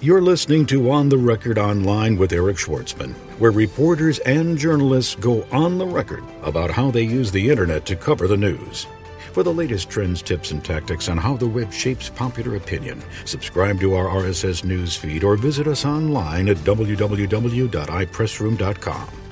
You're listening to On the Record Online with Eric Schwartzman, where reporters and journalists go on the record about how they use the internet to cover the news. For the latest trends, tips, and tactics on how the web shapes popular opinion, subscribe to our RSS news feed or visit us online at www.ipressroom.com.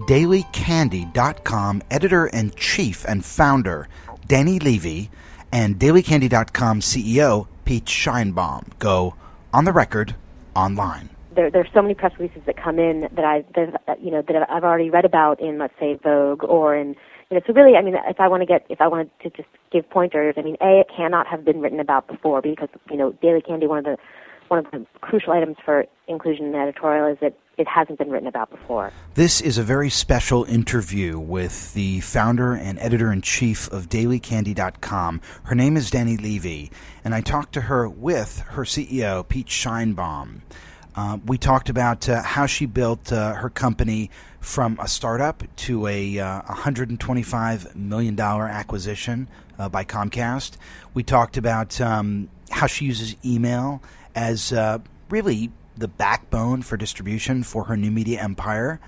DailyCandy.com editor in chief and founder Danny Levy and DailyCandy.com CEO Pete Sheinbaum go on the record online. There, there's so many press releases that come in that I, that, you know, that I've already read about in, let's say, Vogue or in, you know, so really, I mean, if I want to get, if I wanted to just give pointers, I mean, A, it cannot have been written about before because, you know, Daily Candy, one of the, one of the crucial items for inclusion in the editorial is that it hasn't been written about before. This is a very special interview with the founder and editor in chief of DailyCandy.com. Her name is Danny Levy, and I talked to her with her CEO, Pete Sheinbaum. Uh, we talked about uh, how she built uh, her company from a startup to a uh, $125 million acquisition uh, by Comcast. We talked about um, how she uses email as uh, really the backbone for distribution for her new media empire.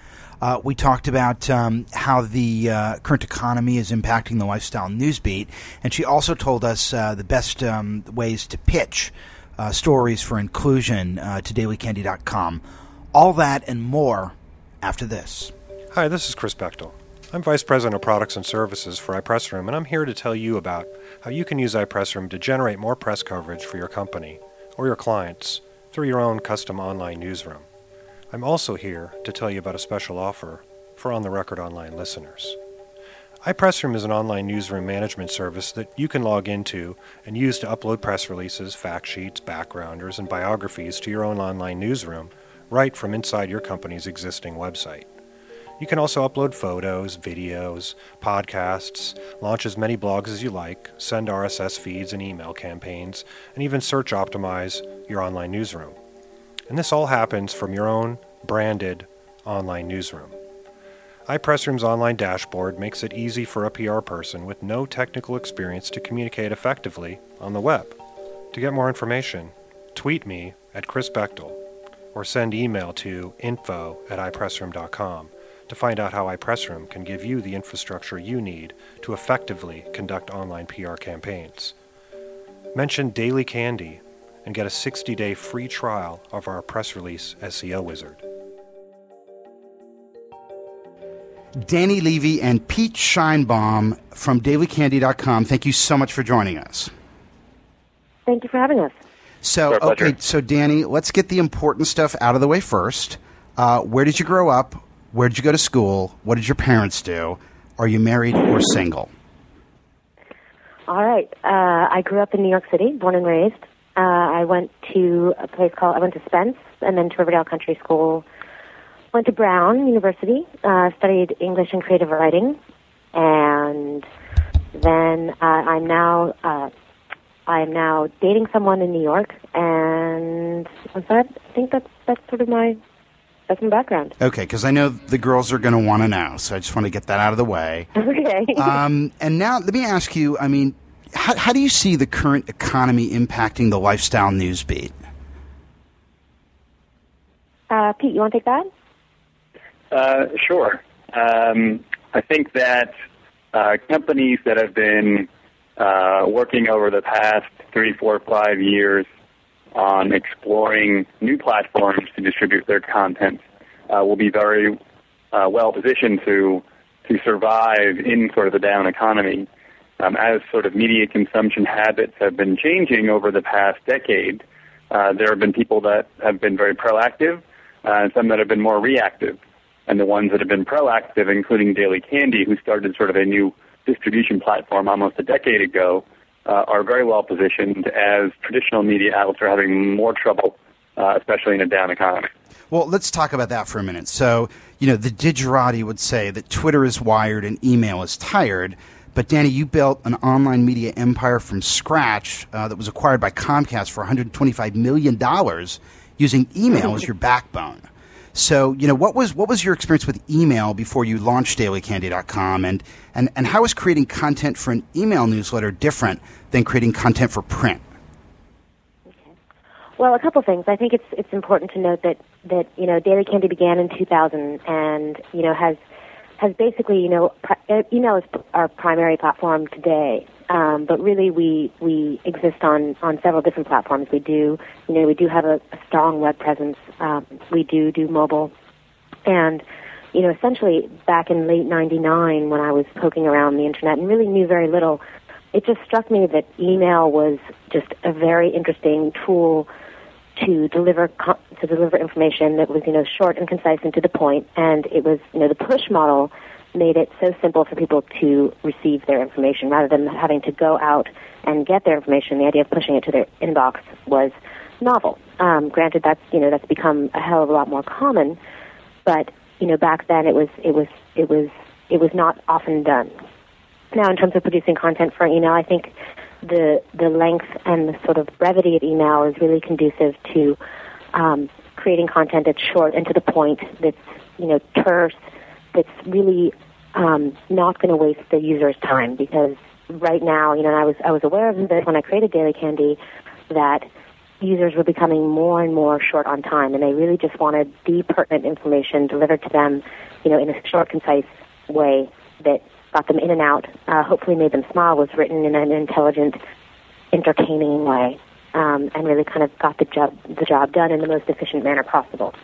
Uh, we talked about um, how the uh, current economy is impacting the lifestyle news beat, and she also told us uh, the best um, ways to pitch uh, stories for inclusion uh, to dailycandy.com. All that and more after this. Hi, this is Chris Bechtel. I'm Vice President of Products and Services for iPressroom, and I'm here to tell you about how you can use iPressroom to generate more press coverage for your company or your clients through your own custom online newsroom. I'm also here to tell you about a special offer for On the Record Online listeners. iPressroom is an online newsroom management service that you can log into and use to upload press releases, fact sheets, backgrounders, and biographies to your own online newsroom right from inside your company's existing website. You can also upload photos, videos, podcasts, launch as many blogs as you like, send RSS feeds and email campaigns, and even search optimize your online newsroom. And this all happens from your own branded online newsroom. iPressroom's online dashboard makes it easy for a PR person with no technical experience to communicate effectively on the web. To get more information, tweet me at Chris Bechtel or send email to info at ipressroom.com to find out how iPressroom can give you the infrastructure you need to effectively conduct online PR campaigns. Mention Daily Candy and get a 60 day free trial of our press release SEO wizard. Danny Levy and Pete Sheinbaum from dailycandy.com. Thank you so much for joining us. Thank you for having us. So, okay, so Danny, let's get the important stuff out of the way first. Uh, where did you grow up? Where did you go to school? What did your parents do? Are you married or single? All right. Uh, I grew up in New York City, born and raised. Uh, I went to a place called, I went to Spence and then to Riverdale Country School. Went to Brown University, uh, studied English and creative writing. And then uh, I'm now, uh, I'm now dating someone in New York. And that, I think that's, that's sort of my that's my background. Okay, because I know the girls are going to want to know, so I just want to get that out of the way. Okay. um, and now let me ask you. I mean, how, how do you see the current economy impacting the lifestyle news beat? Uh, Pete, you want to take that? Uh, sure. Um, I think that uh, companies that have been uh, working over the past three, four, five years on exploring new platforms to distribute their content uh, will be very uh, well positioned to to survive in sort of the down economy. Um, as sort of media consumption habits have been changing over the past decade, uh, there have been people that have been very proactive uh, and some that have been more reactive. And the ones that have been proactive, including Daily Candy, who started sort of a new distribution platform almost a decade ago, uh, are very well positioned as traditional media outlets are having more trouble, uh, especially in a down economy. Well, let's talk about that for a minute. So, you know, the digerati would say that Twitter is wired and email is tired. But Danny, you built an online media empire from scratch uh, that was acquired by Comcast for 125 million dollars, using email as your backbone. So, you know, what was what was your experience with email before you launched dailycandy.com and and and how is creating content for an email newsletter different than creating content for print? Well, a couple things. I think it's it's important to note that that you know Daily Candy began in 2000 and you know has has basically you know pri- uh, email is our primary platform today. Um, but really, we we exist on on several different platforms. We do you know we do have a, a strong web presence. Um, we do do mobile, and you know essentially back in late '99 when I was poking around the internet and really knew very little, it just struck me that email was just a very interesting tool to deliver to deliver information that was you know short and concise and to the point, and it was you know the push model made it so simple for people to receive their information rather than having to go out and get their information. The idea of pushing it to their inbox was novel. Um, granted, that's you know that's become a hell of a lot more common, but you know back then it was it was it was it was not often done. Now, in terms of producing content for email, I think the the length and the sort of brevity of email is really conducive to um, creating content that's short and to the point, that's you know terse, that's really um, not going to waste the user's time because right now, you know, I was I was aware of this when I created Daily Candy that users were becoming more and more short on time, and they really just wanted the pertinent information delivered to them, you know, in a short, concise way that got them in and out. Uh, hopefully, made them smile. Was written in an intelligent, entertaining way, um, and really kind of got the job the job done in the most efficient manner possible.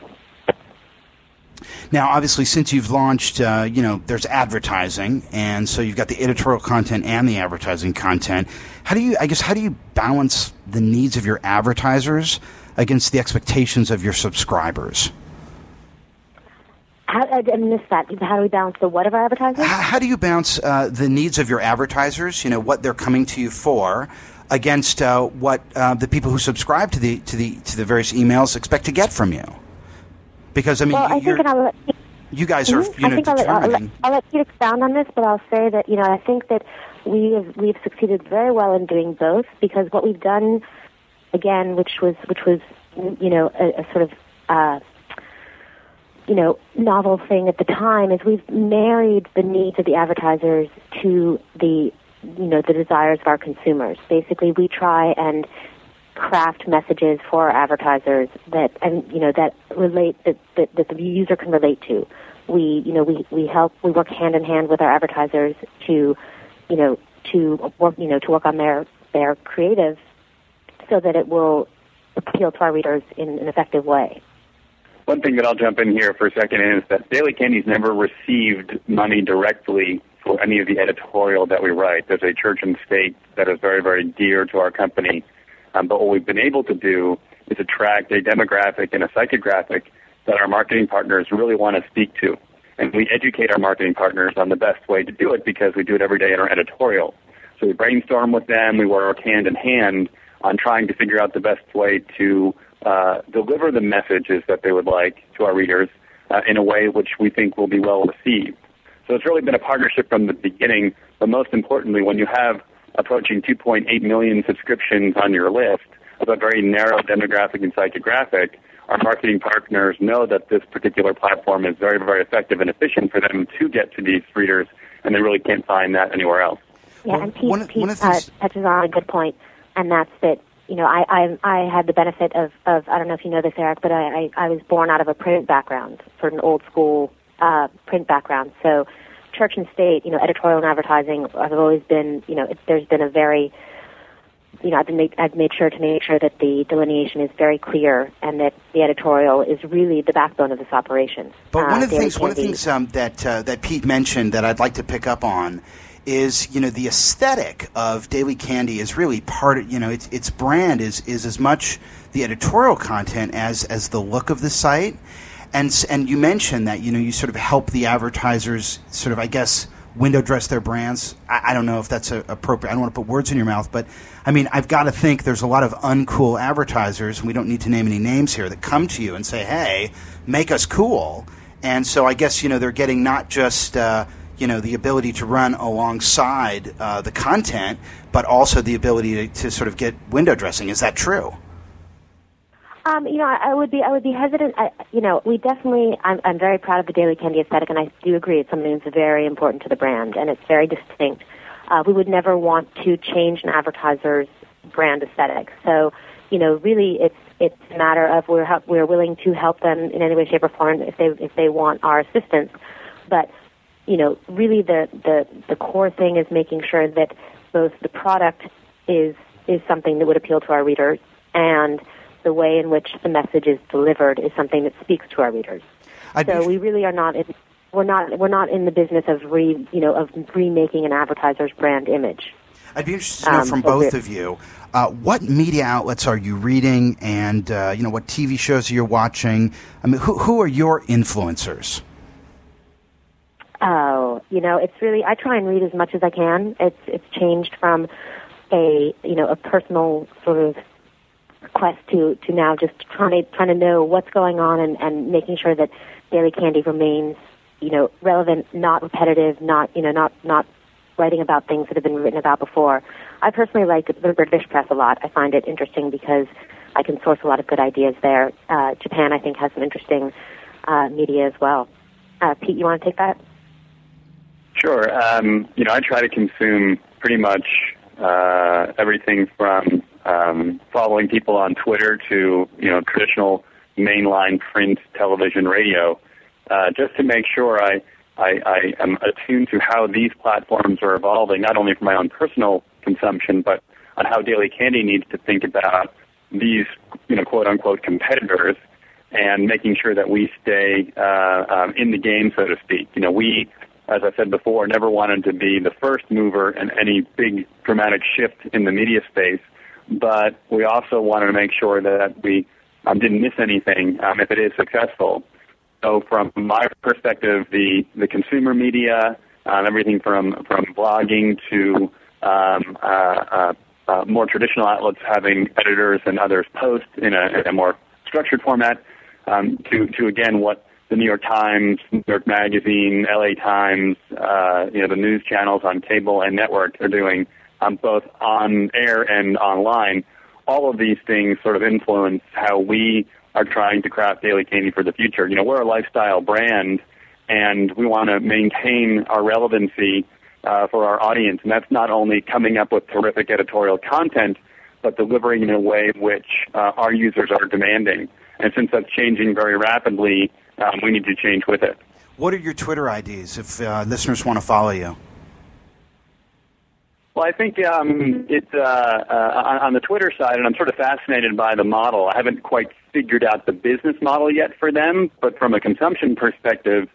Now, obviously, since you've launched, uh, you know, there's advertising, and so you've got the editorial content and the advertising content. How do you, I guess, how do you balance the needs of your advertisers against the expectations of your subscribers? How, I missed that. How do we balance the what of our advertisers? How, how do you balance uh, the needs of your advertisers? You know what they're coming to you for, against uh, what uh, the people who subscribe to the to the to the various emails expect to get from you. Because I mean, well, I think I'll, you guys are mm-hmm. you know I think I'll, I'll, let, I'll let Pete expound on this, but I'll say that you know I think that we have we've succeeded very well in doing both because what we've done again, which was which was you know a, a sort of uh, you know novel thing at the time is we've married the needs of the advertisers to the you know the desires of our consumers. Basically, we try and craft messages for our advertisers that and you know that relate that, that, that the user can relate to. We you know we, we help we work hand in hand with our advertisers to you know to work you know to work on their their creative so that it will appeal to our readers in an effective way. One thing that I'll jump in here for a second is that Daily Candy's never received money directly for any of the editorial that we write. There's a church and state that is very, very dear to our company um, but what we've been able to do is attract a demographic and a psychographic that our marketing partners really want to speak to. And we educate our marketing partners on the best way to do it because we do it every day in our editorial. So we brainstorm with them, we work hand in hand on trying to figure out the best way to uh, deliver the messages that they would like to our readers uh, in a way which we think will be well received. So it's really been a partnership from the beginning, but most importantly, when you have approaching 2.8 million subscriptions on your list of a very narrow demographic and psychographic, our marketing partners know that this particular platform is very, very effective and efficient for them to get to these readers, and they really can't find that anywhere else. Yeah, and Pete, one, Pete one uh, touches on a good point, and that's that. You know, I I, I had the benefit of, of I don't know if you know this, Eric, but I, I I was born out of a print background, sort of an old school uh, print background. So church and state, you know, editorial and advertising have always been, you know, it, there's been a very, you know, I've been made, I've made sure to make sure that the delineation is very clear and that the editorial is really the backbone of this operation. But uh, one of the things, one of the things um, that uh, that Pete mentioned that I'd like to pick up on is you know the aesthetic of Daily Candy is really part of you know its its brand is is as much the editorial content as as the look of the site and and you mentioned that you know you sort of help the advertisers sort of I guess window dress their brands. I, I don't know if that's a, appropriate. I don't want to put words in your mouth, but I mean I've got to think there's a lot of uncool advertisers, and we don't need to name any names here that come to you and say, "Hey, make us cool." And so I guess you know they're getting not just uh, you know the ability to run alongside uh, the content, but also the ability to, to sort of get window dressing. Is that true? Um, you know, I, I would be I would be hesitant. I, you know, we definitely. I'm, I'm very proud of the Daily Candy aesthetic, and I do agree it's something that's very important to the brand, and it's very distinct. Uh, we would never want to change an advertiser's brand aesthetic. So, you know, really, it's it's a matter of we're help, we're willing to help them in any way, shape, or form if they if they want our assistance. But you know, really, the the the core thing is making sure that both the product is is something that would appeal to our readers and the way in which the message is delivered is something that speaks to our readers. I'd so we really are not in, we're not we're not in the business of re you know of remaking an advertiser's brand image. I'd be interested to know Um, from so both of you uh, what media outlets are you reading, and uh, you know what TV shows are you watching? I mean, who who are your influencers? Oh, you know, it's really I try and read as much as I can. It's it's changed from a you know a personal sort of quest to to now just trying to trying to know what's going on and and making sure that Daily Candy remains you know relevant, not repetitive, not you know not not writing about things that have been written about before. I personally like the British press a lot. I find it interesting because I can source a lot of good ideas there. Uh, Japan, I think, has some interesting uh, media as well. Uh, Pete, you want to take that? Sure. Um, you know, I try to consume pretty much uh, everything from um, following people on Twitter to you know traditional mainline print, television, radio, uh, just to make sure I, I I am attuned to how these platforms are evolving, not only for my own personal consumption, but on how Daily Candy needs to think about these you know quote unquote competitors and making sure that we stay uh, um, in the game, so to speak. You know, we, as I said before, never wanted to be the first mover in any big dramatic shift in the media space, but we also wanted to make sure that we um, didn't miss anything um, if it is successful. So, from my perspective, the the consumer media, um, everything from from blogging to um, uh, uh, uh, more traditional outlets having editors and others post in a, in a more structured format, um, to to again what the New York Times, New York Magazine, LA Times, uh, you know the news channels on cable and network are doing, um, both on air and online. All of these things sort of influence how we are trying to craft Daily Candy for the future. You know, we're a lifestyle brand, and we want to maintain our relevancy uh, for our audience, and that's not only coming up with terrific editorial content, but delivering in a way which uh, our users are demanding. And since that's changing very rapidly, um, we need to change with it. What are your Twitter IDs if uh, listeners want to follow you? Well, I think um, it's uh, uh, on, the Twitter side, and I'm sort of fascinated by the model. I haven't quite figured out the business model yet for them, but from a consumption perspective,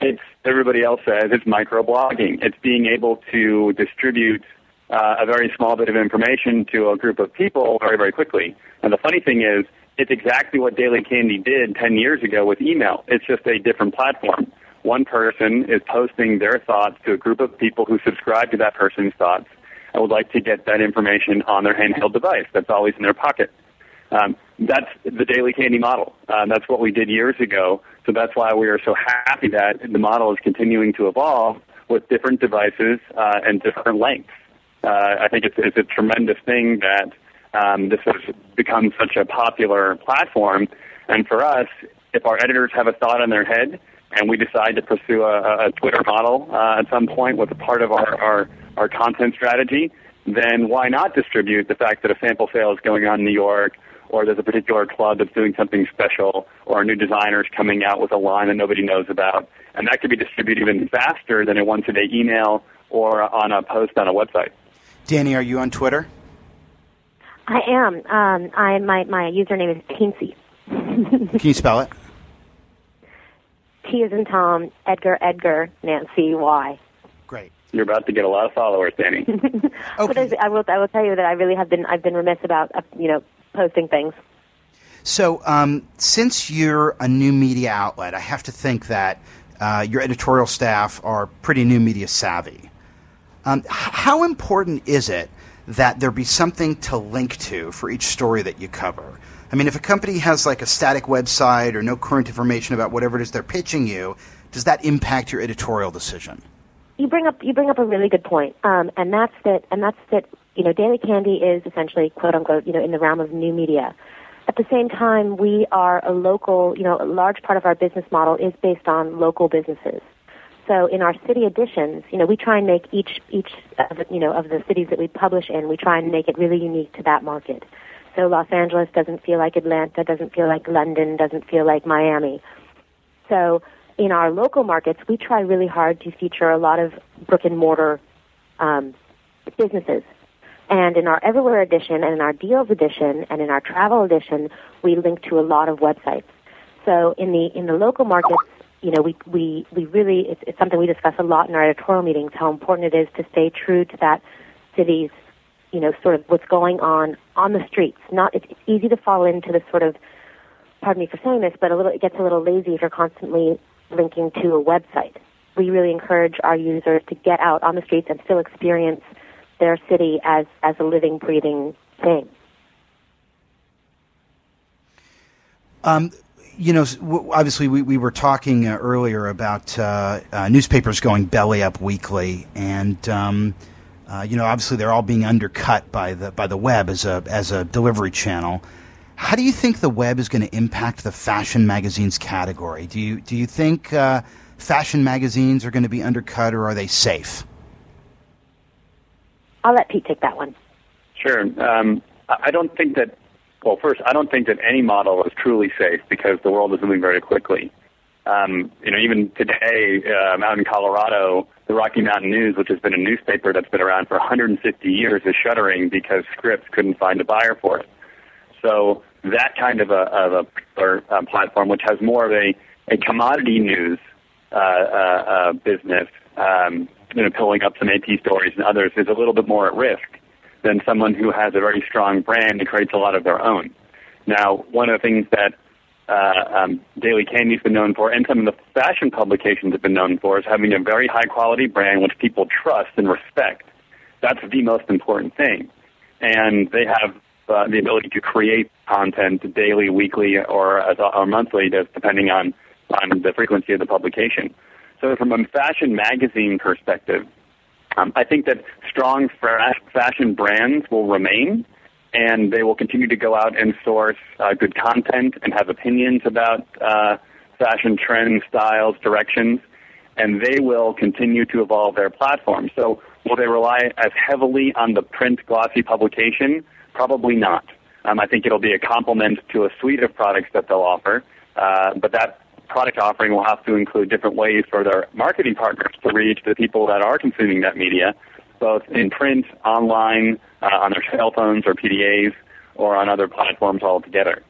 it's everybody else says it's microblogging. It's being able to distribute uh, a very small bit of information to a group of people very, very quickly. And the funny thing is, it's exactly what Daily Candy did 10 years ago with email. It's just a different platform. One person is posting their thoughts to a group of people who subscribe to that person's thoughts and would like to get that information on their handheld device that's always in their pocket. Um, that's the Daily Candy model. Um, that's what we did years ago. So that's why we are so happy that the model is continuing to evolve with different devices uh, and different lengths. Uh, I think it's, it's a tremendous thing that um, this has become such a popular platform. And for us, if our editors have a thought in their head and we decide to pursue a, a Twitter model uh, at some point with a part of our, our, our content strategy, then why not distribute the fact that a sample sale is going on in New York or there's a particular club that's doing something special, or a new designer is coming out with a line that nobody knows about. And that could be distributed even faster than a once a day email or on a post on a website. Danny, are you on Twitter? I am. Um, I my my username is Teensy. Can you spell it? T is in Tom, Edgar, Edgar, Nancy, Y. Great. You're about to get a lot of followers, Danny. But I, I will I will tell you that I really have been I've been remiss about uh, you know posting things. So, um, since you're a new media outlet, I have to think that uh, your editorial staff are pretty new media savvy. Um, h- how important is it that there be something to link to for each story that you cover? I mean, if a company has like a static website or no current information about whatever it is they're pitching you, does that impact your editorial decision? You bring up you bring up a really good point, um, and that's that and that's that you know Daily Candy is essentially quote unquote you know in the realm of new media. at the same time, we are a local, you know, a large part of our business model is based on local businesses. So in our city editions, you know, we try and make each each of you know of the cities that we publish in, we try and make it really unique to that market. So Los Angeles doesn't feel like Atlanta, doesn't feel like London, doesn't feel like Miami. So in our local markets, we try really hard to feature a lot of brick and mortar um, businesses. And in our Everywhere edition and in our Deals edition and in our Travel edition, we link to a lot of websites. So in the in the local markets, you know, we we we really it's, it's something we discuss a lot in our editorial meetings. How important it is to stay true to that city's, you know, sort of what's going on on the streets. Not it's, easy to fall into this sort of, pardon me for saying this, but a little it gets a little lazy if you're constantly linking to a website. We really encourage our users to get out on the streets and still experience their city as, as a living, breathing thing. Um, you know, obviously, we, we were talking uh, earlier about uh, uh, newspapers going belly up weekly, and um, uh, you know, obviously, they're all being undercut by the by the web as a as a delivery channel. How do you think the web is going to impact the fashion magazines category? Do you do you think uh, fashion magazines are going to be undercut, or are they safe? I'll let Pete take that one. Sure. Um, I don't think that. Well, first, I don't think that any model is truly safe because the world is moving very quickly. Um, you know, even today, um, out in Colorado, the Rocky Mountain News, which has been a newspaper that's been around for 150 years, is shuttering because Scripps couldn't find a buyer for it. So that kind of a, of a or, um, platform, which has more of a, a commodity news uh, uh, uh, business, um, you know, pulling up some AP stories and others is a little bit more at risk than someone who has a very strong brand and creates a lot of their own. Now, one of the things that uh, um, Daily Candy's been known for, and some of the fashion publications have been known for, is having a very high quality brand which people trust and respect. That's the most important thing. And they have uh, the ability to create content daily, weekly, or, or monthly, depending on, on the frequency of the publication. So from a fashion magazine perspective, um, I think that strong fashion brands will remain, and they will continue to go out and source uh, good content and have opinions about uh, fashion trends, styles, directions, and they will continue to evolve their platform. So will they rely as heavily on the print glossy publication? Probably not. Um, I think it'll be a complement to a suite of products that they'll offer, uh, but that product offering will have to include different ways for their marketing partners to reach the people that are consuming that media, both in print, online, uh, on their cell phones or PDAs, or on other platforms altogether.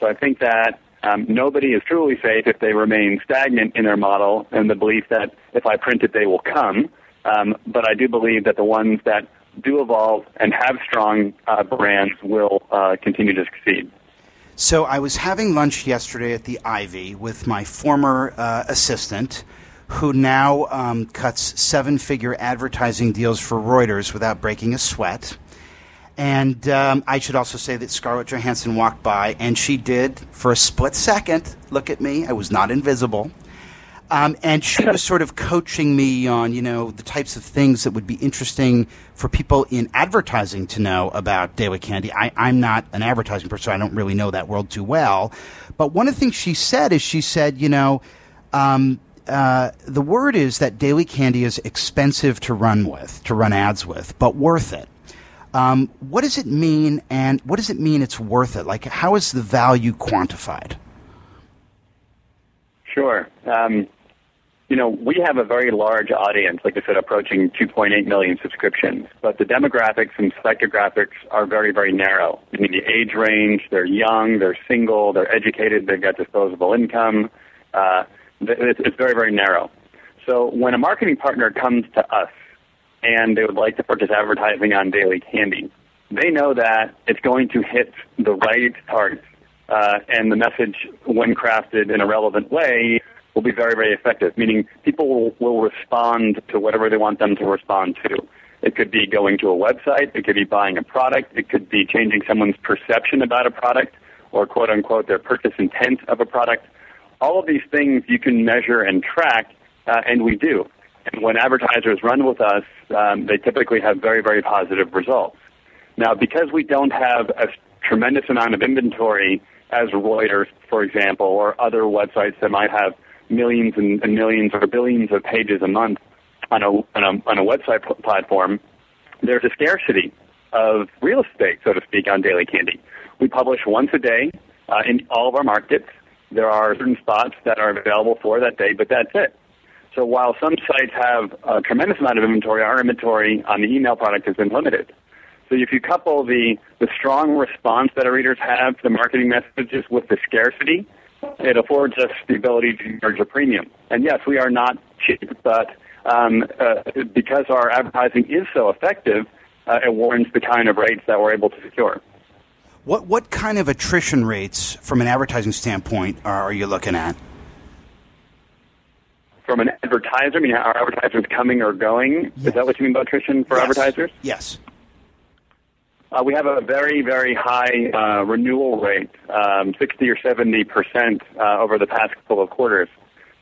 So I think that um, nobody is truly safe if they remain stagnant in their model and the belief that if I print it, they will come. Um, but I do believe that the ones that do evolve and have strong uh, brands will uh, continue to succeed. So I was having lunch yesterday at the Ivy with my former uh, assistant, who now um, cuts seven-figure advertising deals for Reuters without breaking a sweat. And um, I should also say that Scarlett Johansson walked by, and she did, for a split second, look at me. I was not invisible. Um, and she was sort of coaching me on, you know, the types of things that would be interesting for people in advertising to know about Daily Candy. I, I'm not an advertising person, so I don't really know that world too well. But one of the things she said is she said, you know, um, uh, the word is that Daily Candy is expensive to run with, to run ads with, but worth it. Um, what does it mean, and what does it mean it's worth it? Like, how is the value quantified? Sure. Um, you know, we have a very large audience, like I said, approaching 2.8 million subscriptions, but the demographics and psychographics are very, very narrow. I mean, the age range, they're young, they're single, they're educated, they've got disposable income. Uh, it's, very, very narrow. So when a marketing partner comes to us and they would like to purchase advertising on Daily Candy, they know that it's going to hit the right target. Uh, and the message, when crafted in a relevant way, will be very, very effective, meaning people will, will respond to whatever they want them to respond to. It could be going to a website, it could be buying a product, it could be changing someone's perception about a product, or quote unquote their purchase intent of a product. All of these things you can measure and track, uh, and we do. And when advertisers run with us, um, they typically have very, very positive results. Now, because we don't have a tremendous amount of inventory as Reuters, for example, or other websites that might have millions and, and millions or billions of pages a month on a, on a, on a website pl- platform, there's a scarcity of real estate, so to speak, on Daily Candy. We publish once a day uh, in all of our markets. There are certain spots that are available for that day, but that's it. So while some sites have a tremendous amount of inventory, our inventory on the email product has been limited. So if you couple the, the strong response that our readers have to the marketing messages with the scarcity, it affords us the ability to charge a premium. And yes, we are not cheap, but um, uh, because our advertising is so effective, uh, it warrants the kind of rates that we're able to secure. What what kind of attrition rates, from an advertising standpoint, are, you looking at? From an advertiser, I mean, are advertisers coming or going? Yes. Is that what you mean by attrition for yes. advertisers? Yes. Uh, we have a very, very high uh, renewal rate, um, 60 or 70 percent uh, over the past couple of quarters.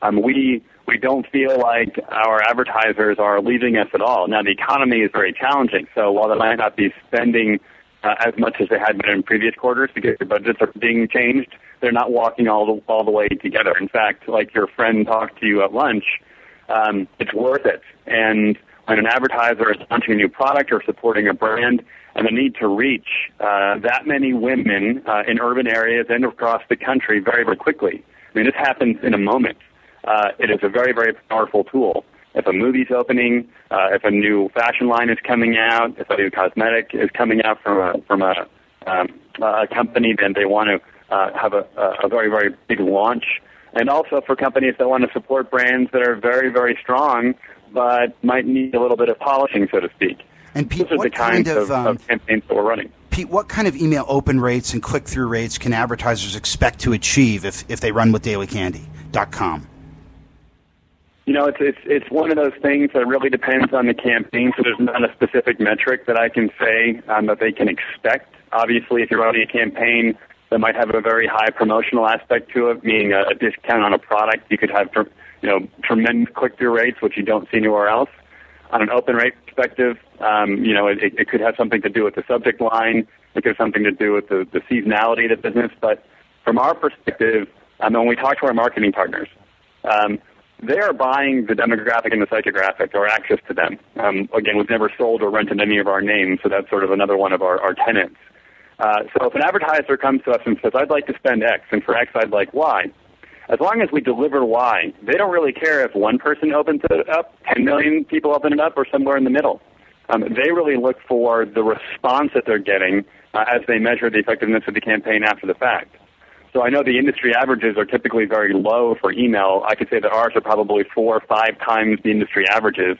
Um, we we don't feel like our advertisers are leaving us at all. Now the economy is very challenging, so while they might not be spending uh, as much as they had been in previous quarters because their budgets are being changed, they're not walking all the all the way together. In fact, like your friend talked to you at lunch, um, it's worth it. And when an advertiser is launching a new product or supporting a brand, and the need to reach uh, that many women uh, in urban areas and across the country very, very quickly. I mean, this happens in a moment. Uh, it is a very, very powerful tool. If a movie's opening, uh, if a new fashion line is coming out, if a new cosmetic is coming out from a from a, um, a company, then they want to uh, have a, a very, very big launch. And also for companies that want to support brands that are very, very strong, but might need a little bit of polishing, so to speak. And Pete, Those are what the kind kinds of, of, um, of campaigns that we're running. Pete, what kind of email open rates and click through rates can advertisers expect to achieve if, if they run with dailycandy.com? You know, it's, it's it's one of those things that really depends on the campaign. So there's not a specific metric that I can say um, that they can expect. Obviously, if you're running a campaign that might have a very high promotional aspect to it, meaning a, discount on a product, you could have you know tremendous click-through rates, which you don't see anywhere else. On an open rate perspective, um, you know, it, it could have something to do with the subject line. It could have something to do with the, the seasonality of the business. But from our perspective, um, when we talk to our marketing partners, um, they are buying the demographic and the psychographic or access to them. Um, again, we've never sold or rented any of our names, so that's sort of another one of our, our tenants. Uh, so if an advertiser comes to us and says, I'd like to spend X, and for X I'd like Y, as long as we deliver Y, they don't really care if one person opens it up, 10 million people open it up, or somewhere in the middle. Um, they really look for the response that they're getting uh, as they measure the effectiveness of the campaign after the fact. So I know the industry averages are typically very low for email. I could say that ours are probably four or five times the industry averages.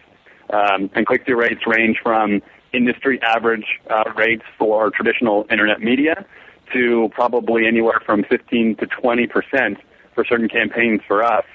Um, and click-through rates range from industry average uh, rates for traditional internet media to probably anywhere from 15 to 20 percent for certain campaigns for us.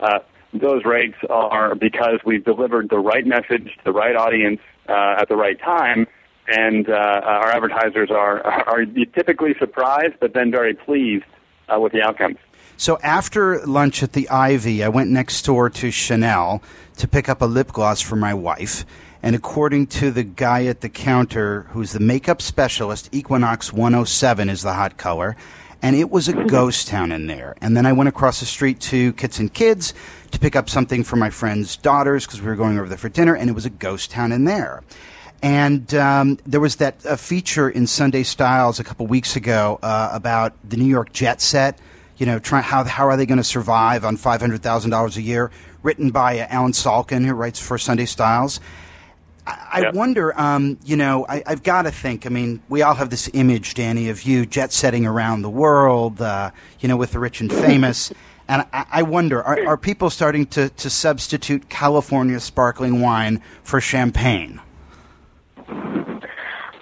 Uh, those rates are because we've delivered the right message to the right audience uh, at the right time, and uh, our advertisers are are typically surprised, but then very pleased uh, with the outcomes. So after lunch at the Ivy, I went next door to Chanel to pick up a lip gloss for my wife. And according to the guy at the counter, who's the makeup specialist, Equinox 107 is the hot color. And it was a ghost town in there. And then I went across the street to Kitson Kids to pick up something for my friend's daughters because we were going over there for dinner, and it was a ghost town in there. And um, there was that uh, feature in Sunday Styles a couple weeks ago uh, about the New York jet set. You know, try, how how are they going to survive on five hundred thousand dollars a year? Written by uh, Allen Salkin, who writes for Sunday Styles. I, I Yep. wonder, um, you know, I, I've got to think. I mean, we all have this image, Danny, of you jet setting around the world, uh, you know, with the rich and famous. And I, I wonder, are, are people starting to, to substitute California sparkling wine for champagne?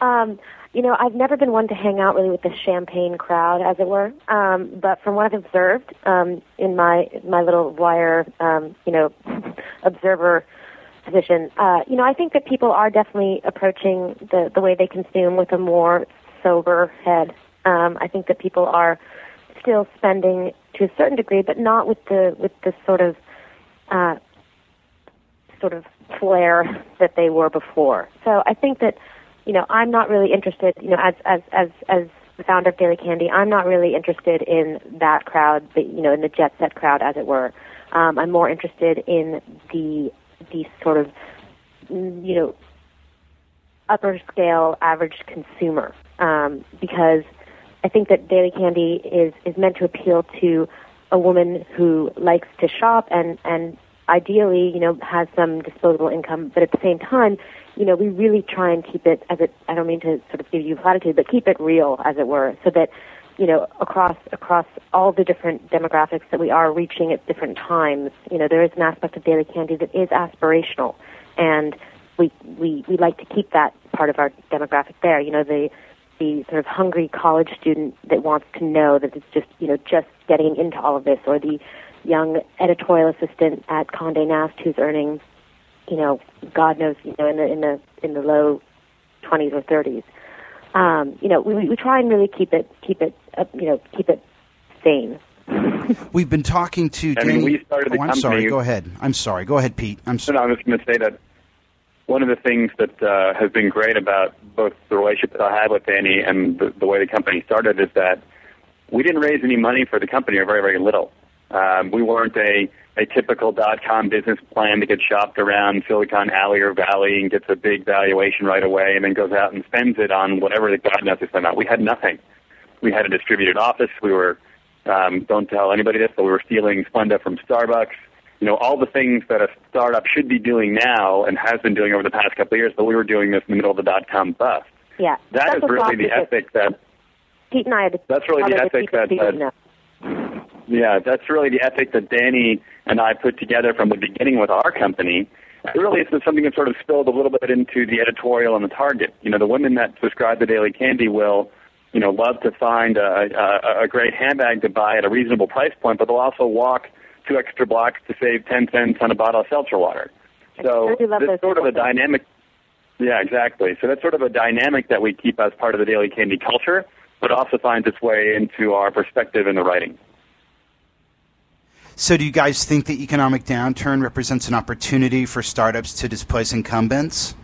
Um, you know, I've never been one to hang out really with the champagne crowd, as it were. Um, but from what I've observed um, in my my little wire, um, you know, observer position, uh, you know, I think that people are definitely approaching the the way they consume with a more sober head. Um, I think that people are still spending to a certain degree, but not with the with the sort of uh, sort of flair that they were before. So I think that you know I'm not really interested. You know, as as as as the founder of Daily Candy, I'm not really interested in that crowd, the, you know, in the jet set crowd, as it were. Um, I'm more interested in the the sort of mm, you know upper scale average consumer um, because I think that Daily Candy is is meant to appeal to a woman who likes to shop and and ideally you know has some disposable income, but at the same time you know we really try and keep it as it I don't mean to sort of give you platitude, but keep it real as it were, so that you know, across across all the different demographics that we are reaching at different times. You know, there is an aspect of daily candy that is aspirational, and we we we like to keep that part of our demographic there. You know, the the sort of hungry college student that wants to know that it's just you know just getting into all of this, or the young editorial assistant at Condé Nast who's earning, you know, God knows, you know, in the in the in the low twenties or thirties um, you know, we, we try and really keep it keep it uh, you know keep it sane. We've been talking to. I mean, we started the oh, I'm company. sorry. Go ahead. I'm sorry. Go ahead, Pete. I'm sorry. No, I was going to say that one of the things that uh, has been great about both the relationship that I had with Danny and the, the way the company started is that we didn't raise any money for the company or very very little. Um, we weren't a a typical dot com business plan that gets shopped around Silicon Alley or Valley and gets a big valuation right away and then goes out and spends it on whatever the God knows to spend on. We had nothing. We had a distributed office. We were, um, don't tell anybody this, but we were stealing Splenda from Starbucks. You know, all the things that a startup should be doing now and has been doing over the past couple of years, but we were doing this in the middle of the dot com bust. Yeah. That That's is really the ethic that. Pete and I had That's really the ethic that. that yeah, that's really the ethic that Danny and I put together from the beginning with our company. Really, it's something that sort of spilled a little bit into the editorial and the target. You know, the women that subscribe to Daily Candy will, you know, love to find a, a, a great handbag to buy at a reasonable price point, but they'll also walk two extra blocks to save 10 cents on a bottle of seltzer water. So this sort of a dynamic. Yeah, exactly. So that's sort of a dynamic that we keep as part of the Daily Candy culture, but also finds its way into our perspective in the writing. So, do you guys think the economic downturn represents an opportunity for startups to displace incumbents?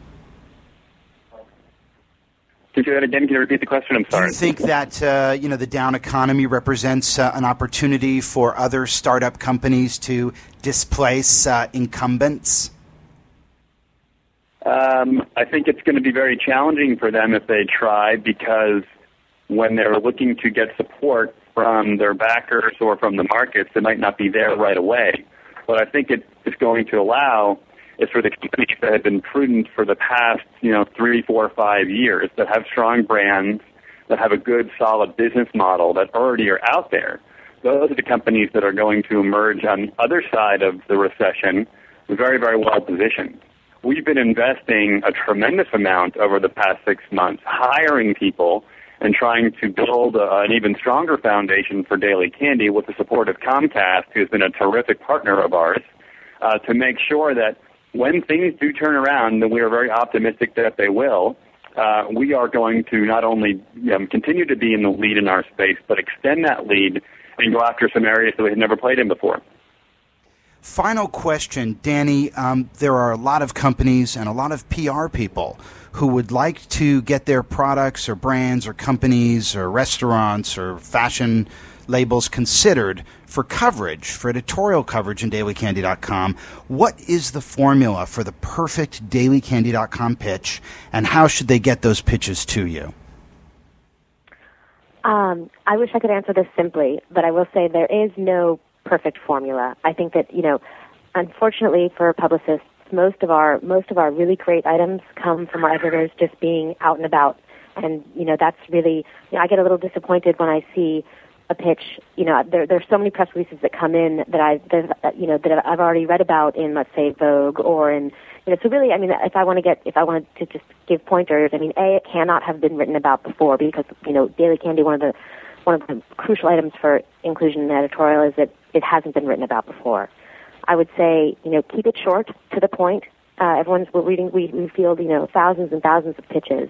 Can you that again? Can you repeat the question? I'm sorry. Do you think that uh, you know the down economy represents uh, an opportunity for other startup companies to displace uh, incumbents? Um, I think it's going to be very challenging for them if they try because when they're looking to get support from their backers or from the markets that might not be there right away. What I think it is going to allow is for the companies that have been prudent for the past, you know, three, four, five years, that have strong brands, that have a good, solid business model that already are out there. Those are the companies that are going to emerge on the other side of the recession very, very well positioned. We've been investing a tremendous amount over the past six months, hiring people and trying to build a, an even stronger foundation for Daily Candy with the support of Comcast, who's been a terrific partner of ours, uh, to make sure that when things do turn around, and we are very optimistic that they will, uh, we are going to not only um, continue to be in the lead in our space, but extend that lead and go after some areas that we had never played in before. Final question, Danny. Um, there are a lot of companies and a lot of PR people who would like to get their products or brands or companies or restaurants or fashion labels considered for coverage, for editorial coverage in dailycandy.com. What is the formula for the perfect dailycandy.com pitch, and how should they get those pitches to you? Um, I wish I could answer this simply, but I will say there is no perfect formula. I think that, you know, unfortunately for publicists, most of our most of our really great items come from our editors just being out and about, and you know that's really you know, I get a little disappointed when I see a pitch. You know, there there's so many press releases that come in that I that you know that I've already read about in let's say Vogue or in you know. So really, I mean, if I want to get if I wanted to just give pointers, I mean, a it cannot have been written about before because you know Daily Candy one of the one of the crucial items for inclusion in editorial is that it hasn't been written about before. I would say, you know, keep it short to the point. Uh, everyone's we're reading, we, we field, you know, thousands and thousands of pitches,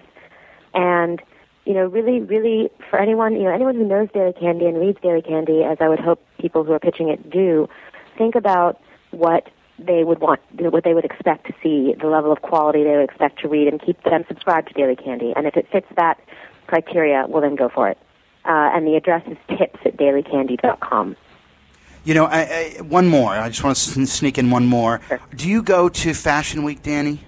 and you know, really, really, for anyone, you know, anyone who knows Daily Candy and reads Daily Candy, as I would hope people who are pitching it do, think about what they would want, what they would expect to see, the level of quality they would expect to read, and keep them subscribed to Daily Candy. And if it fits that criteria, we'll then go for it. uh, and the address is tips at dailycandy.com. You know, I, I, one more. I just want to sneak in one more. Sure. Do you go to Fashion Week, Danny?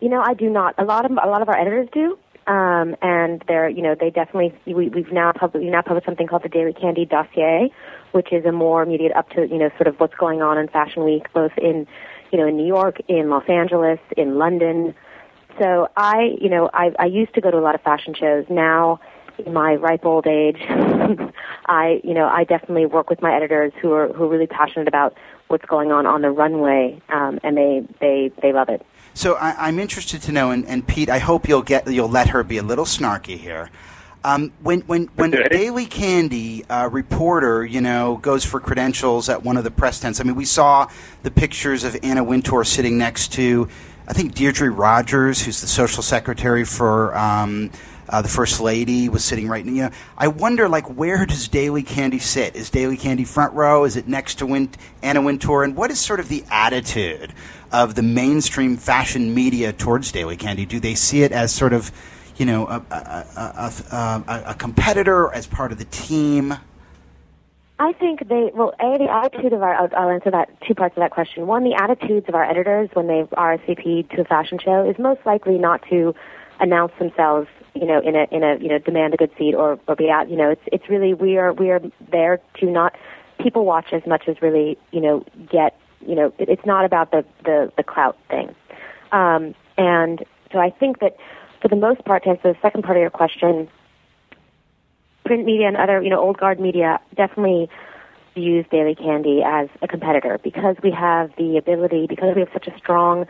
You know, I do not. A lot of a lot of our editors do, um, and they're you know they definitely we, we've now published we now published something called the Daily Candy Dossier, which is a more immediate up to you know sort of what's going on in Fashion Week, both in you know in New York, in Los Angeles, in London. So I you know I I used to go to a lot of fashion shows. Now in my ripe old age, I, you know, I definitely work with my editors who are who are really passionate about what's going on on the runway, um, and they they they love it. So I, am interested to know, and, and, Pete, I hope you'll get you'll let her be a little snarky here. Um, when when when okay. Daily Candy uh, reporter, you know, goes for credentials at one of the press tents. I mean, we saw the pictures of Anna Wintour sitting next to, I think Deirdre Rogers, who's the social secretary for. Um, uh, the first lady was sitting right. You know, I wonder like where does Daily Candy sit? Is Daily Candy front row? Is it next to Win- Anna Wintour? And what is sort of the attitude of the mainstream fashion media towards Daily Candy? Do they see it as sort of, you know, a, a, a, a competitor as part of the team? I think they well, a the attitude of our I'll, I'll answer that two parts of that question. One, the attitudes of our editors when they RSVP to a fashion show is most likely not to announce themselves you know, in a in a you know demand a good seat or or be out. You know, it's it's really we are we are there to not people watch as much as really you know get you know it, it's not about the the the clout thing. Um, and so I think that for the most part, to answer the second part of your question, print media and other you know old guard media definitely views Daily Candy as a competitor because we have the ability because we have such a strong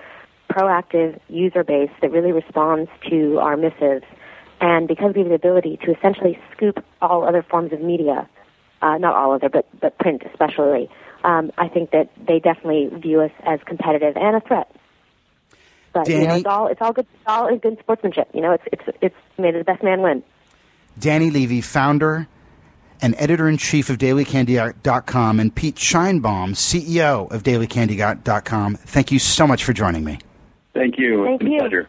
proactive user base that really responds to our missives and because we have the ability to essentially scoop all other forms of media, uh, not all other, but, but print especially, um, I think that they definitely view us as competitive and a threat. But Dany, you know, it's all it's all good. It's all good sportsmanship. You know, it's it's it's made the best man win. Dany Levy, founder and editor in chief of DailyCandy.com, and Pete Sheinbaum, CEO of DailyCandy.com. Thank you so much for joining me. Thank you. Thank it's you. pleasure.